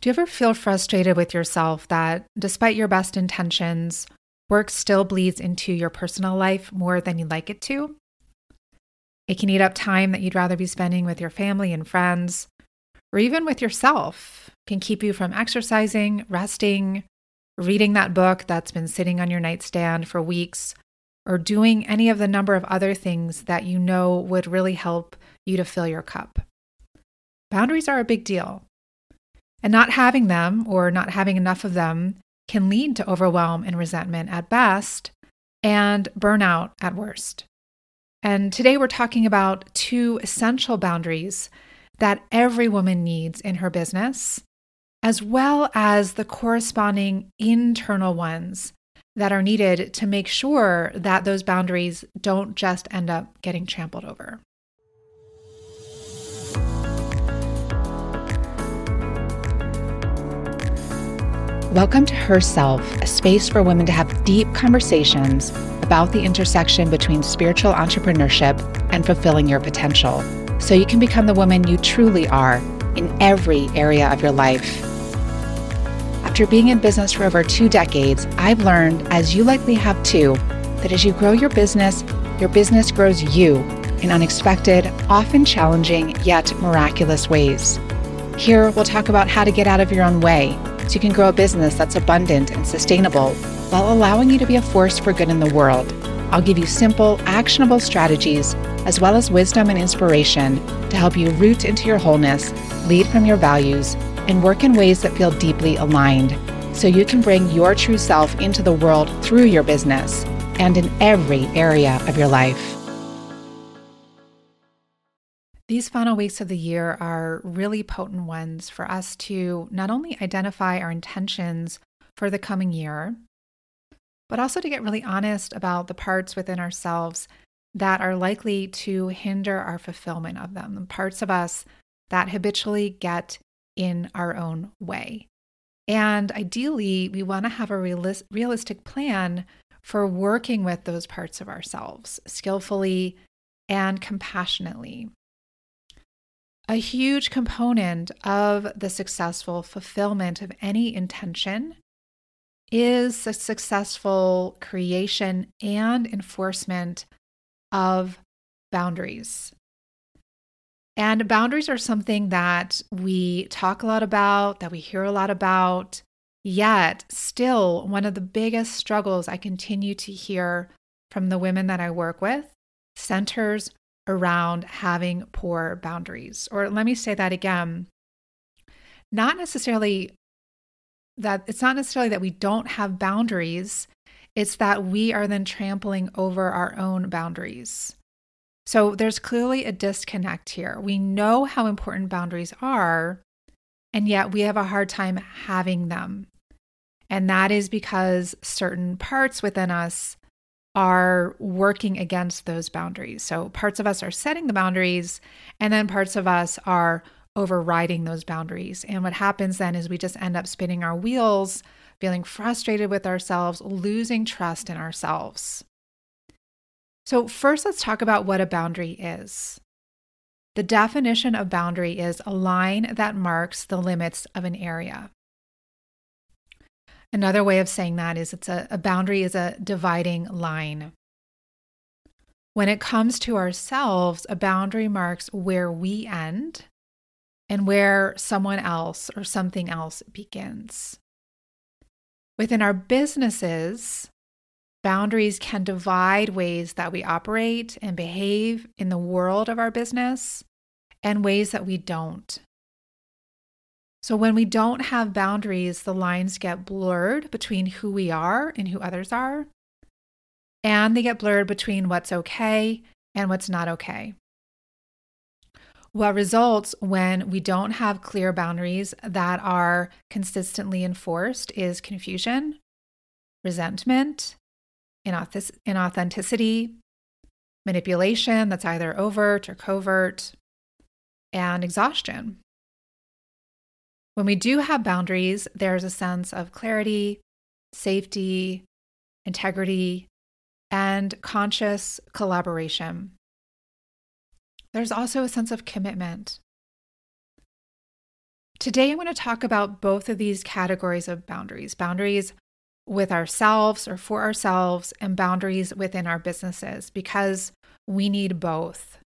Do you ever feel frustrated with yourself that despite your best intentions, work still bleeds into your personal life more than you'd like it to? It can eat up time that you'd rather be spending with your family and friends, or even with yourself. It can keep you from exercising, resting, reading that book that's been sitting on your nightstand for weeks, or doing any of the number of other things that you know would really help you to fill your cup. Boundaries are a big deal. And not having them or not having enough of them can lead to overwhelm and resentment at best and burnout at worst. And today we're talking about two essential boundaries that every woman needs in her business, as well as the corresponding internal ones that are needed to make sure that those boundaries don't just end up getting trampled over. Welcome to Herself, a space for women to have deep conversations about the intersection between spiritual entrepreneurship and fulfilling your potential so you can become the woman you truly are in every area of your life. After being in business for over two decades, I've learned, as you likely have too, that as you grow your business, your business grows you in unexpected, often challenging, yet miraculous ways. Here, we'll talk about how to get out of your own way so you can grow a business that's abundant and sustainable while allowing you to be a force for good in the world. I'll give you simple, actionable strategies as well as wisdom and inspiration to help you root into your wholeness, lead from your values, and work in ways that feel deeply aligned so you can bring your true self into the world through your business and in every area of your life. These final weeks of the year are really potent ones for us to not only identify our intentions for the coming year, but also to get really honest about the parts within ourselves that are likely to hinder our fulfillment of them, the parts of us that habitually get in our own way. And ideally, we want to have a realis- realistic plan for working with those parts of ourselves skillfully and compassionately. A huge component of the successful fulfillment of any intention is the successful creation and enforcement of boundaries. And boundaries are something that we talk a lot about, that we hear a lot about. Yet, still, one of the biggest struggles I continue to hear from the women that I work with centers around having poor boundaries. Or let me say that again. Not necessarily that it's not necessarily that we don't have boundaries, it's that we are then trampling over our own boundaries. So there's clearly a disconnect here. We know how important boundaries are, and yet we have a hard time having them. And that is because certain parts within us are working against those boundaries. So parts of us are setting the boundaries, and then parts of us are overriding those boundaries. And what happens then is we just end up spinning our wheels, feeling frustrated with ourselves, losing trust in ourselves. So, first, let's talk about what a boundary is. The definition of boundary is a line that marks the limits of an area. Another way of saying that is it's a, a boundary is a dividing line. When it comes to ourselves, a boundary marks where we end and where someone else or something else begins. Within our businesses, boundaries can divide ways that we operate and behave in the world of our business and ways that we don't. So, when we don't have boundaries, the lines get blurred between who we are and who others are. And they get blurred between what's okay and what's not okay. What results when we don't have clear boundaries that are consistently enforced is confusion, resentment, inauthenticity, manipulation that's either overt or covert, and exhaustion. When we do have boundaries, there's a sense of clarity, safety, integrity, and conscious collaboration. There's also a sense of commitment. Today, I'm going to talk about both of these categories of boundaries boundaries with ourselves or for ourselves, and boundaries within our businesses because we need both.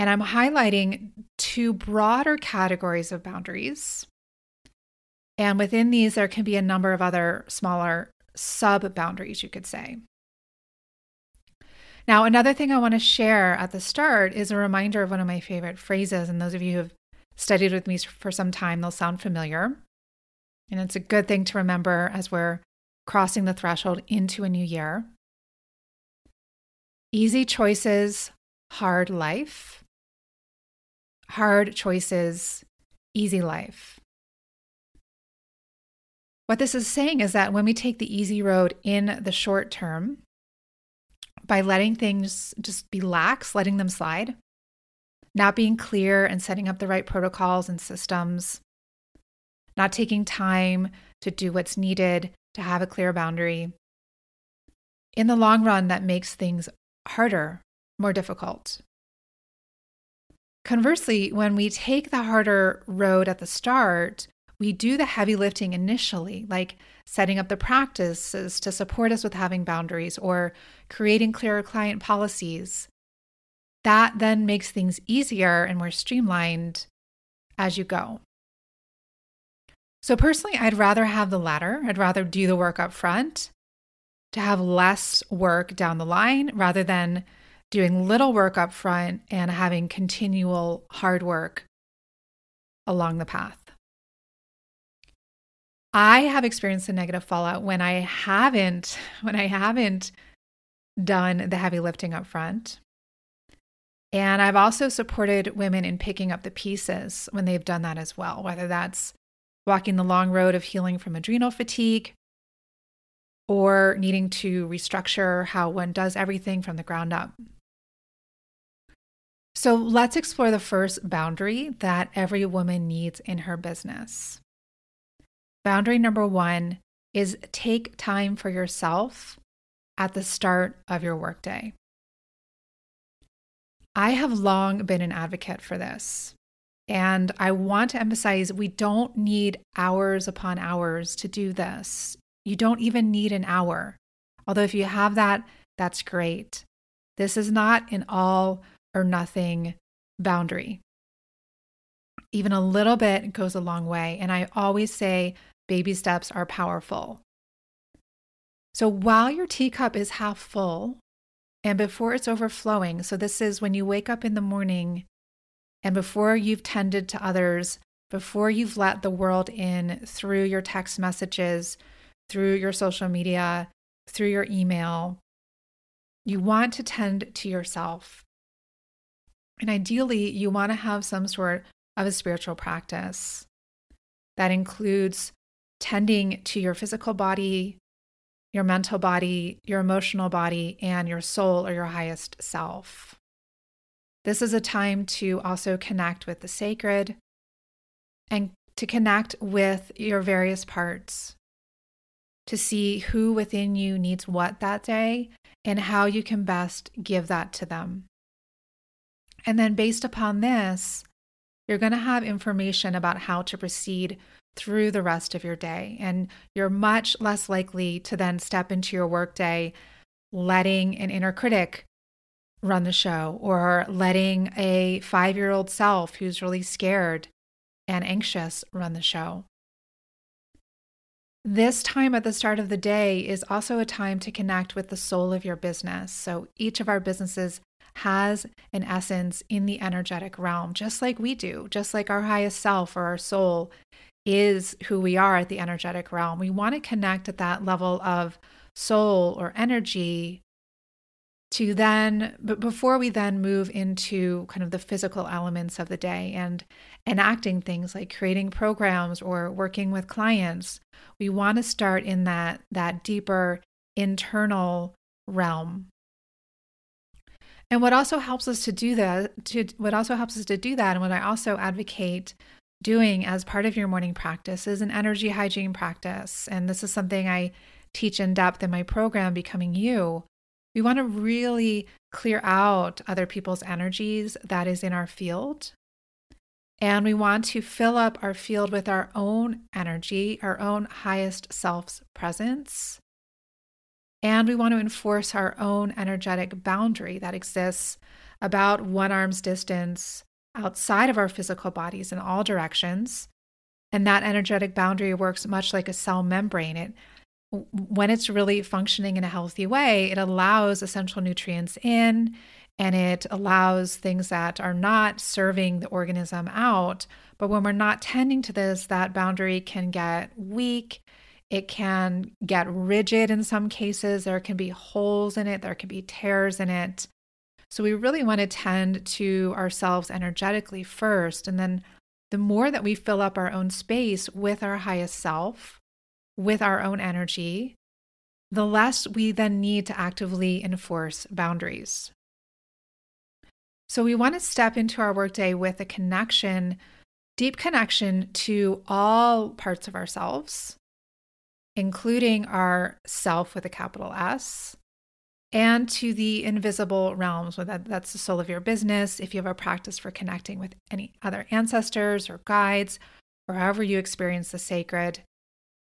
And I'm highlighting two broader categories of boundaries. And within these, there can be a number of other smaller sub boundaries, you could say. Now, another thing I want to share at the start is a reminder of one of my favorite phrases. And those of you who have studied with me for some time, they'll sound familiar. And it's a good thing to remember as we're crossing the threshold into a new year. Easy choices, hard life. Hard choices, easy life. What this is saying is that when we take the easy road in the short term, by letting things just be lax, letting them slide, not being clear and setting up the right protocols and systems, not taking time to do what's needed to have a clear boundary. In the long run, that makes things harder, more difficult. Conversely, when we take the harder road at the start, we do the heavy lifting initially, like setting up the practices to support us with having boundaries or creating clearer client policies. That then makes things easier and more streamlined as you go. So, personally, I'd rather have the latter. I'd rather do the work up front to have less work down the line rather than doing little work up front and having continual hard work along the path. I have experienced a negative fallout when I haven't when I haven't done the heavy lifting up front. And I've also supported women in picking up the pieces when they've done that as well, whether that's walking the long road of healing from adrenal fatigue or needing to restructure how one does everything from the ground up. So let's explore the first boundary that every woman needs in her business. Boundary number one is take time for yourself at the start of your workday. I have long been an advocate for this. And I want to emphasize we don't need hours upon hours to do this. You don't even need an hour. Although, if you have that, that's great. This is not an all or nothing boundary. Even a little bit goes a long way. And I always say baby steps are powerful. So while your teacup is half full and before it's overflowing, so this is when you wake up in the morning and before you've tended to others, before you've let the world in through your text messages, through your social media, through your email, you want to tend to yourself. And ideally, you want to have some sort of a spiritual practice that includes tending to your physical body, your mental body, your emotional body, and your soul or your highest self. This is a time to also connect with the sacred and to connect with your various parts, to see who within you needs what that day and how you can best give that to them. And then, based upon this, you're going to have information about how to proceed through the rest of your day. And you're much less likely to then step into your workday letting an inner critic run the show or letting a five year old self who's really scared and anxious run the show. This time at the start of the day is also a time to connect with the soul of your business. So each of our businesses has an essence in the energetic realm, just like we do, just like our highest self or our soul is who we are at the energetic realm. We want to connect at that level of soul or energy to then but before we then move into kind of the physical elements of the day and enacting things like creating programs or working with clients we want to start in that that deeper internal realm and what also helps us to do that, to what also helps us to do that, and what I also advocate doing as part of your morning practice is an energy hygiene practice. And this is something I teach in depth in my program, Becoming You. We want to really clear out other people's energies that is in our field. And we want to fill up our field with our own energy, our own highest self's presence. And we want to enforce our own energetic boundary that exists about one arm's distance outside of our physical bodies in all directions. And that energetic boundary works much like a cell membrane. It when it's really functioning in a healthy way, it allows essential nutrients in and it allows things that are not serving the organism out. But when we're not tending to this, that boundary can get weak it can get rigid in some cases. There can be holes in it, there can be tears in it. So we really want to tend to ourselves energetically first. And then the more that we fill up our own space with our highest self, with our own energy, the less we then need to actively enforce boundaries. So we want to step into our workday with a connection, deep connection to all parts of ourselves including our self with a capital S, and to the invisible realms, whether that's the soul of your business, if you have a practice for connecting with any other ancestors or guides, or however you experience the sacred,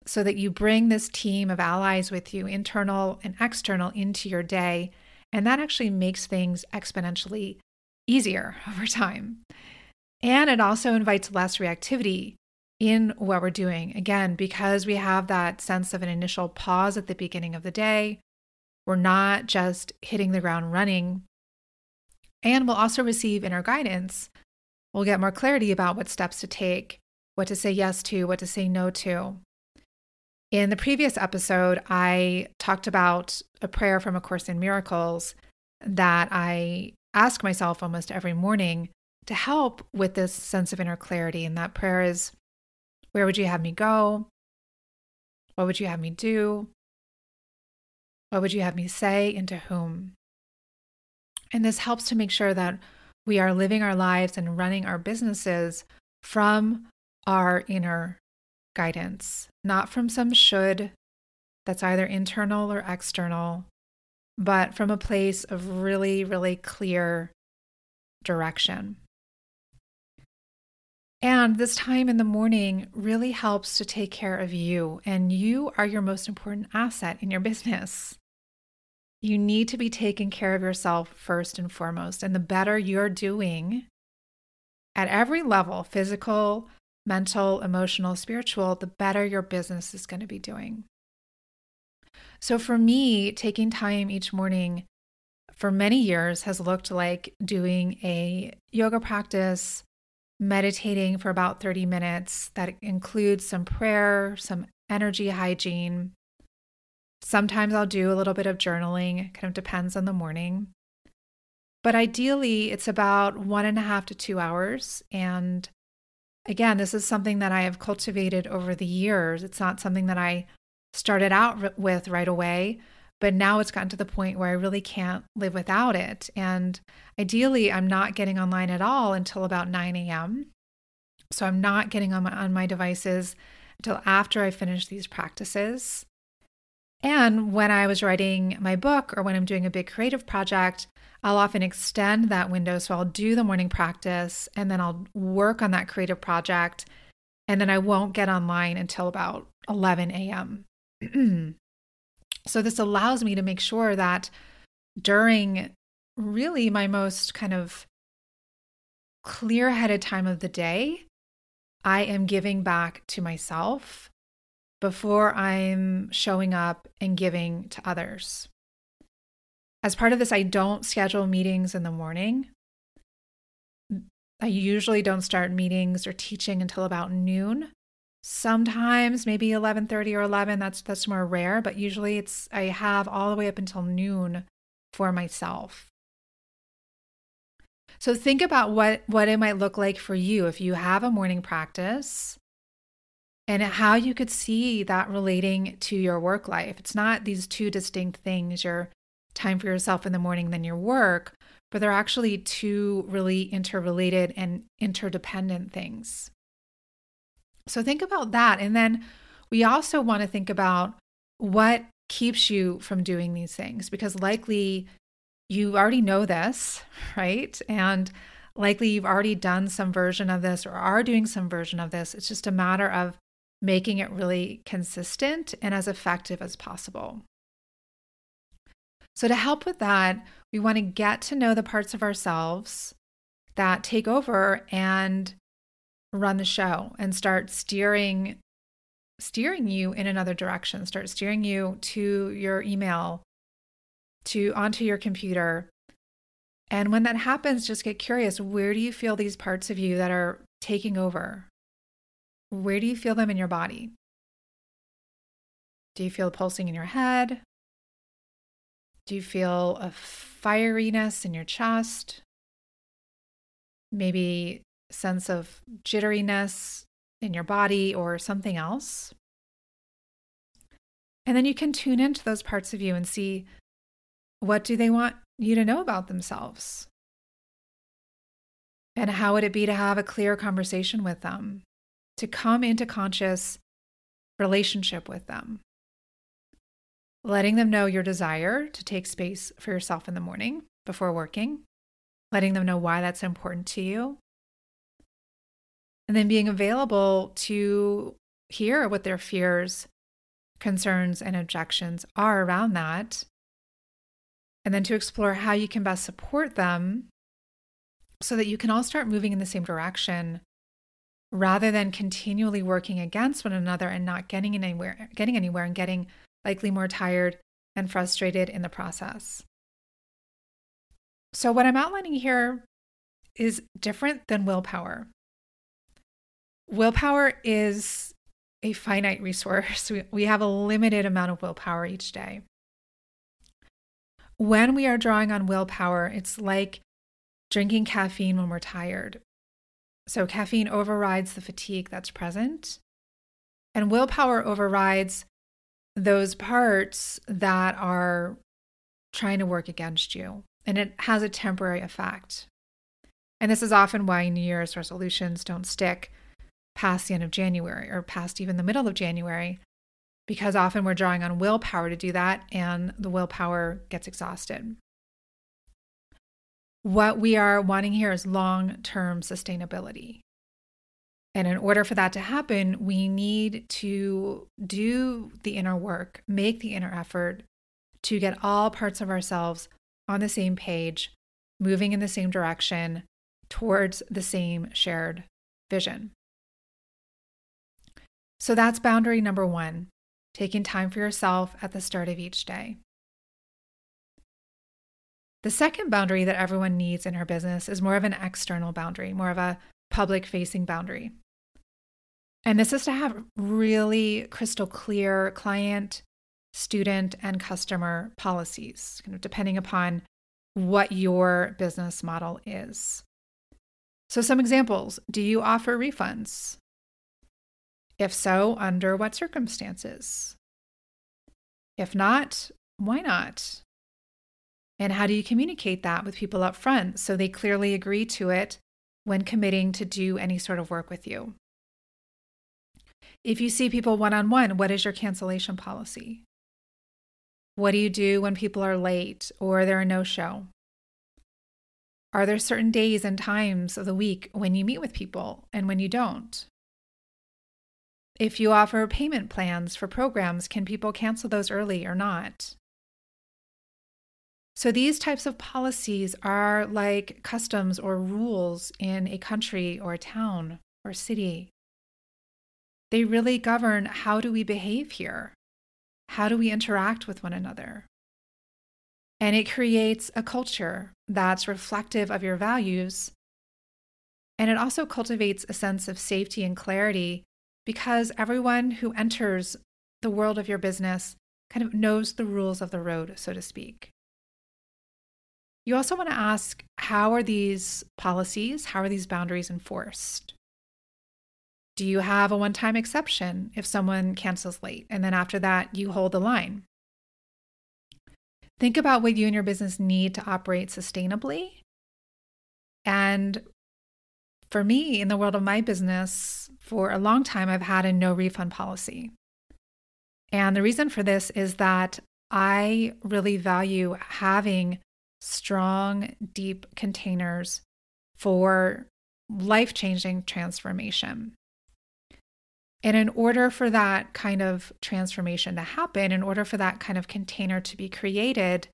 so that you bring this team of allies with you, internal and external, into your day. And that actually makes things exponentially easier over time. And it also invites less reactivity in what we're doing. Again, because we have that sense of an initial pause at the beginning of the day, we're not just hitting the ground running. And we'll also receive inner guidance. We'll get more clarity about what steps to take, what to say yes to, what to say no to. In the previous episode, I talked about a prayer from A Course in Miracles that I ask myself almost every morning to help with this sense of inner clarity. And that prayer is where would you have me go? What would you have me do? What would you have me say and to whom? And this helps to make sure that we are living our lives and running our businesses from our inner guidance, not from some should that's either internal or external, but from a place of really, really clear direction. And this time in the morning really helps to take care of you, and you are your most important asset in your business. you need to be taking care of yourself first and foremost. And the better you're doing at every level physical, mental, emotional, spiritual the better your business is going to be doing. So for me, taking time each morning for many years has looked like doing a yoga practice, meditating for about 30 minutes. That includes some prayer, some energy hygiene. Sometimes I'll do a little bit of journaling, it kind of depends on the morning. But ideally, it's about one and a half to two hours. And again, this is something that I have cultivated over the years. It's not something that I started out with right away, but now it's gotten to the point where I really can't live without it. And ideally, I'm not getting online at all until about 9 a.m. So I'm not getting on my, on my devices until after I finish these practices. And when I was writing my book or when I'm doing a big creative project, I'll often extend that window. So I'll do the morning practice and then I'll work on that creative project. And then I won't get online until about 11 a.m. so this allows me to make sure that during really my most kind of clear headed time of the day, I am giving back to myself before I'm showing up and giving to others. As part of this, I don't schedule meetings in the morning. I usually don't start meetings or teaching until about noon. Sometimes maybe 11:30 or 11, that's that's more rare, but usually it's I have all the way up until noon for myself. So think about what what it might look like for you if you have a morning practice and how you could see that relating to your work life. It's not these two distinct things, your time for yourself in the morning, then your work, but they're actually two really interrelated and interdependent things. So think about that. And then we also want to think about what keeps you from doing these things because likely you already know this, right? And likely you've already done some version of this or are doing some version of this. It's just a matter of making it really consistent and as effective as possible. So, to help with that, we want to get to know the parts of ourselves that take over and run the show and start steering steering you in another direction start steering you to your email to onto your computer and when that happens just get curious where do you feel these parts of you that are taking over where do you feel them in your body? Do you feel pulsing in your head? Do you feel a fieriness in your chest? Maybe sense of jitteriness in your body or something else? And then you can tune into those parts of you and see what do they want you to know about themselves? And how would it be to have a clear conversation with them? to come into conscious relationship with them. Letting them know your desire to take space for yourself in the morning before working, letting them know why that's important to you, and then being available to hear what their fears, concerns, and objections are around that. And then to explore how you can best support them so that you can all start moving in the same direction rather than continually working against one another and not getting anywhere getting anywhere and getting likely more tired and frustrated in the process. So what I'm outlining here is different than willpower. Willpower is a finite resource. We, have a limited amount of willpower each day. When we are drawing on willpower, it's like drinking caffeine when we're tired. So caffeine overrides the fatigue that's present, and willpower overrides those parts that are trying to work against you. And it has a temporary effect. And this is often why New Year's resolutions don't stick past the end of January or past even the middle of January, because often we're drawing on willpower to do that, and the willpower gets exhausted. What we are wanting here is long term sustainability. And in order for that to happen, we need to do the inner work, make the inner effort to get all parts of ourselves on the same page, moving in the same direction towards the same shared vision. So that's boundary number one taking time for yourself at the start of each day. The second boundary that everyone needs in her business is more of an external boundary, more of a public facing boundary. And this is to have really crystal clear client, student, and customer policies, kind of depending upon what your business model is. So, some examples do you offer refunds? If so, under what circumstances? If not, why not? And how do you communicate that with people up front so they clearly agree to it when committing to do any sort of work with you? If you see people one on one, what is your cancellation policy? What do you do when people are late or they're no show? Are there certain days and times of the week when you meet with people and when you don't? If you offer payment plans for programs, can people cancel those early or not? So, these types of policies are like customs or rules in a country or a town or city. They really govern how do we behave here? How do we interact with one another? And it creates a culture that's reflective of your values. And it also cultivates a sense of safety and clarity because everyone who enters the world of your business kind of knows the rules of the road, so to speak. You also want to ask how are these policies, how are these boundaries enforced? Do you have a one time exception if someone cancels late? And then after that, you hold the line. Think about what you and your business need to operate sustainably. And for me, in the world of my business, for a long time, I've had a no refund policy. And the reason for this is that I really value having strong, deep containers for life changing transformation. And in order for that kind of transformation to happen, in order for that kind of container to be created,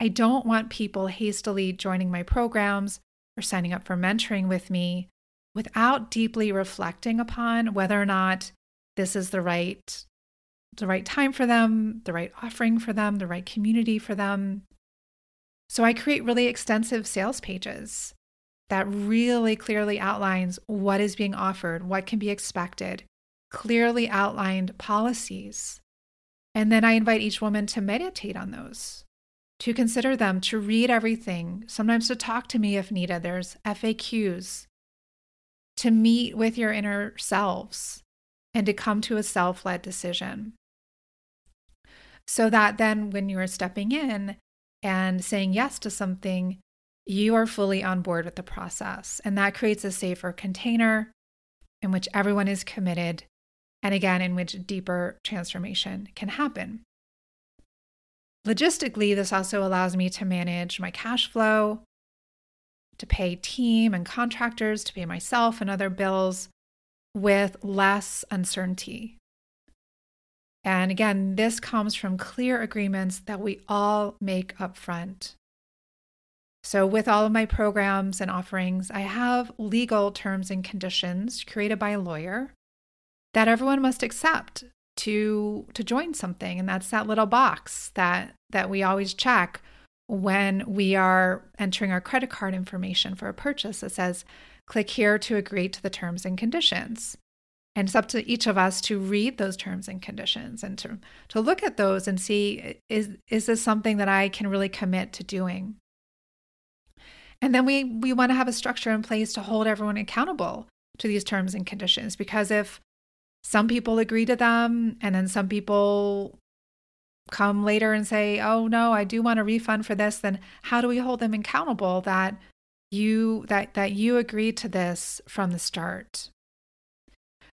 I don't want people hastily joining my programs or signing up for mentoring with me without deeply reflecting upon whether or not this is the right the right time for them, the right offering for them, the right community for them. So I create really extensive sales pages that really clearly outlines what is being offered, what can be expected, clearly outlined policies. And then I invite each woman to meditate on those, to consider them, to read everything, sometimes to talk to me if needed. There's FAQs, to meet with your inner selves and to come to a self led decision. So that then when you are stepping in, and saying yes to something, you are fully on board with the process. And that creates a safer container in which everyone is committed, and again, in which deeper transformation can happen. Logistically, this also allows me to manage my cash flow, to pay team and contractors, to pay myself and other bills with less uncertainty. And again, this comes from clear agreements that we all make up front. So, with all of my programs and offerings, I have legal terms and conditions created by a lawyer that everyone must accept to to join something. And that's that little box that that we always check when we are entering our credit card information for a purchase. It says click here to agree to the terms and conditions. And it's up to each of us to read those terms and conditions and to, to look at those and see is, is this something that I can really commit to doing? And then we, we want to have a structure in place to hold everyone accountable to these terms and conditions because if some people agree to them and then some people come later and say, "Oh no, I do want a refund for this," then how do we hold them accountable that you that that you agreed to this from the start?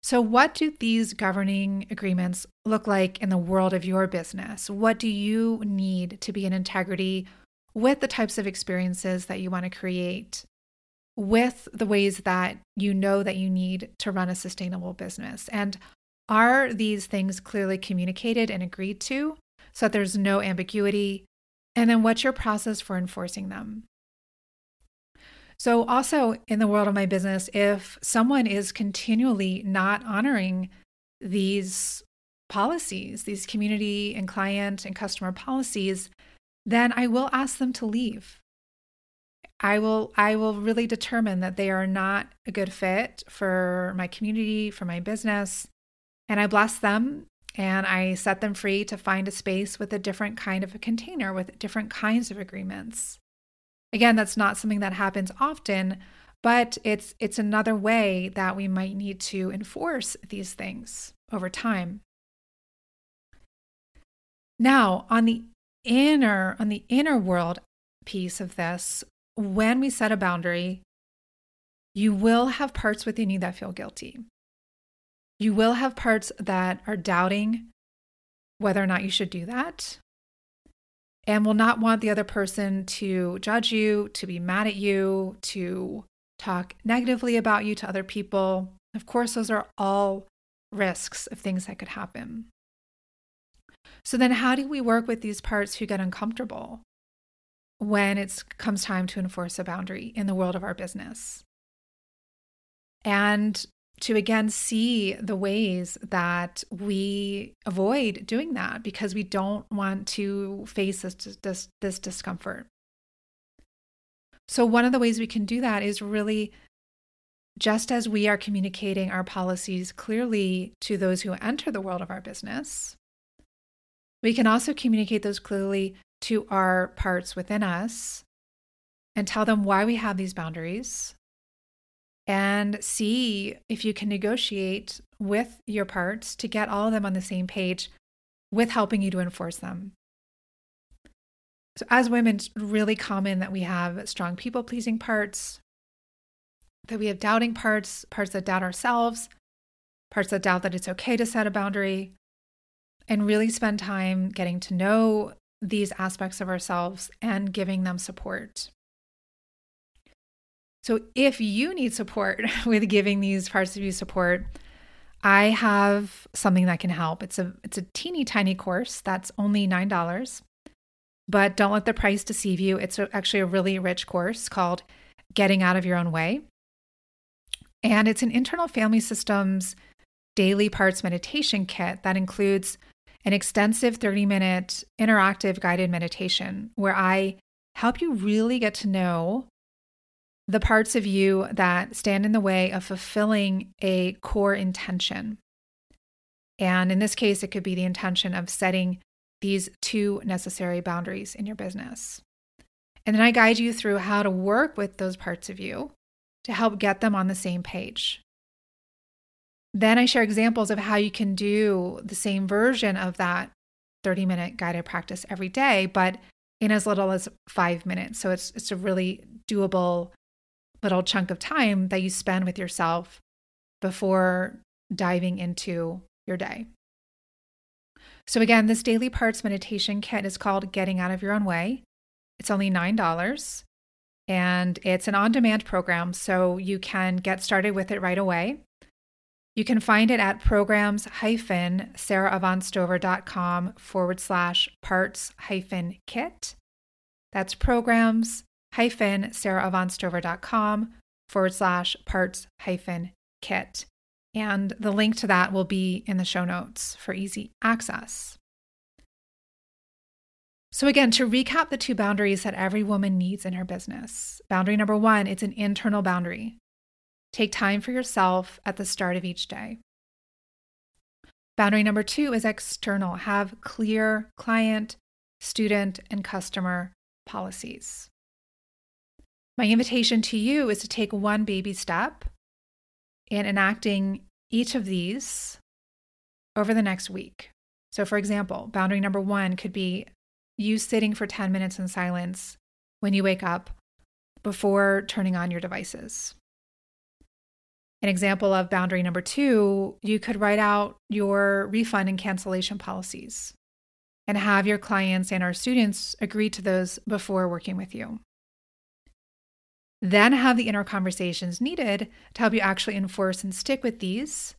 So, what do these governing agreements look like in the world of your business? What do you need to be in integrity with the types of experiences that you want to create, with the ways that you know that you need to run a sustainable business? And are these things clearly communicated and agreed to so that there's no ambiguity. And then what's your process for enforcing them? So, also in the world of my business, if someone is continually not honoring these policies, these community and client and customer policies, then I will ask them to leave. I will I will really determine that they are not a good fit for my community, for my business, and I bless them and I set them free to find a space with a different kind of a container with different kinds of agreements. Again, that's not something that happens often, but it's it's another way that we might need to enforce these things over time. Now, on the inner on the inner world piece of this, when we set a boundary, you will have parts within you that feel guilty. You will have parts that are doubting whether or not you should do that and will not want the other person to judge you, to be mad at you, to talk negatively about you to other people. Of course, those are all risks of things that could happen. So, then how do we work with these parts who get uncomfortable when it comes time to enforce a boundary in the world of our business? And to again see the ways that we avoid doing that because we don't want to face this, this, this discomfort. So, one of the ways we can do that is really just as we are communicating our policies clearly to those who enter the world of our business, we can also communicate those clearly to our parts within us and tell them why we have these boundaries and see if you can negotiate with your parts to get all of them on the same page with helping you to enforce them. So, as women, it's really common that we have strong people pleasing parts, that we have doubting parts, parts that doubt ourselves, parts that doubt that it's okay to set a boundary, and really spend time getting to know these aspects of ourselves and giving them support. So if you need support with giving these parts of you support, I have something that can help. It's a it's a teeny tiny course that's only $9. But don't let the price deceive you. It's a, actually a really rich course called Getting Out of Your Own Way. And it's an internal family systems daily parts meditation kit that includes an extensive 30 minute interactive guided meditation where I help you really get to know the parts of you that stand in the way of fulfilling a core intention. And in this case, it could be the intention of setting these two necessary boundaries in your business. And then I guide you through how to work with those parts of you to help get them on the same page. Then I share examples of how you can do the same version of that 30 minute guided practice every day, but in as little as five minutes. So it's, it's a really doable little chunk of time that you spend with yourself before diving into your day. So, again, this daily parts meditation kit is called Getting Out of Your Own Way. It's only $9 and it's an on demand program, so you can get started with it right away. You can find it at programs saraavantstover.com forward slash parts hyphen kit. That's programs hyphen saraavantstover.com forward slash parts hyphen kit. And the link to that will be in the show notes for easy access. So, again, to recap the two boundaries that every woman needs in her business boundary number one, it's an internal boundary. Take time for yourself at the start of each day. Boundary number two is external. Have clear client, student, and customer policies. My invitation to you is to take one baby step in enacting each of these over the next week. So, for example, boundary number one could be you sitting for 10 minutes in silence when you wake up before turning on your devices. An example of boundary number two, you could write out your refund and cancellation policies and have your clients and our students agree to those before working with you then have the inner conversations needed to help you actually enforce and stick with these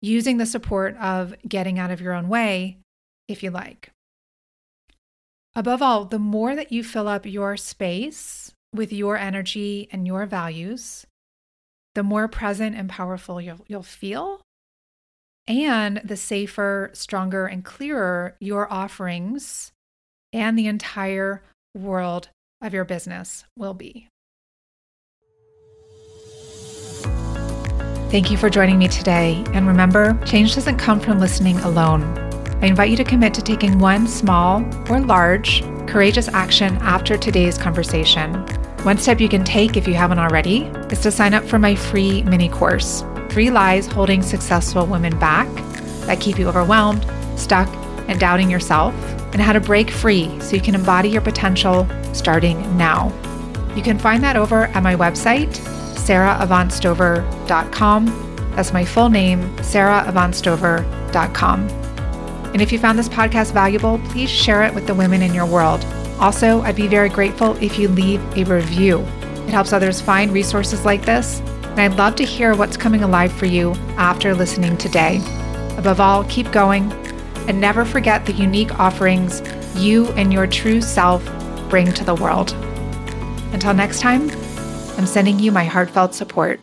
using the support of getting out of your own way if you like. Above all, the more that you fill up your space with your energy and your values, the more present and powerful you'll, you'll feel, and the safer, stronger, and clearer your offerings and the entire world of your business will be. Thank you for joining me today. And remember, change doesn't come from listening alone. I invite you to commit to taking one small or large, courageous action after today's conversation. One step you can take if you haven't already is to sign up for my free mini course Three Lies Holding Successful Women Back that keep you overwhelmed, stuck, and doubting yourself and how to break free so you can embody your potential starting now. You can find that over at my website, saraavantstover.com. That's my full name, saraavantstover.com. And if you found this podcast valuable, please share it with the women in your world. Also, I'd be very grateful if you leave a review. It helps others find resources like this, and I'd love to hear what's coming alive for you after listening today. Above all, keep going and never forget the unique offerings you and your true self bring to the world. Until next time, I'm sending you my heartfelt support.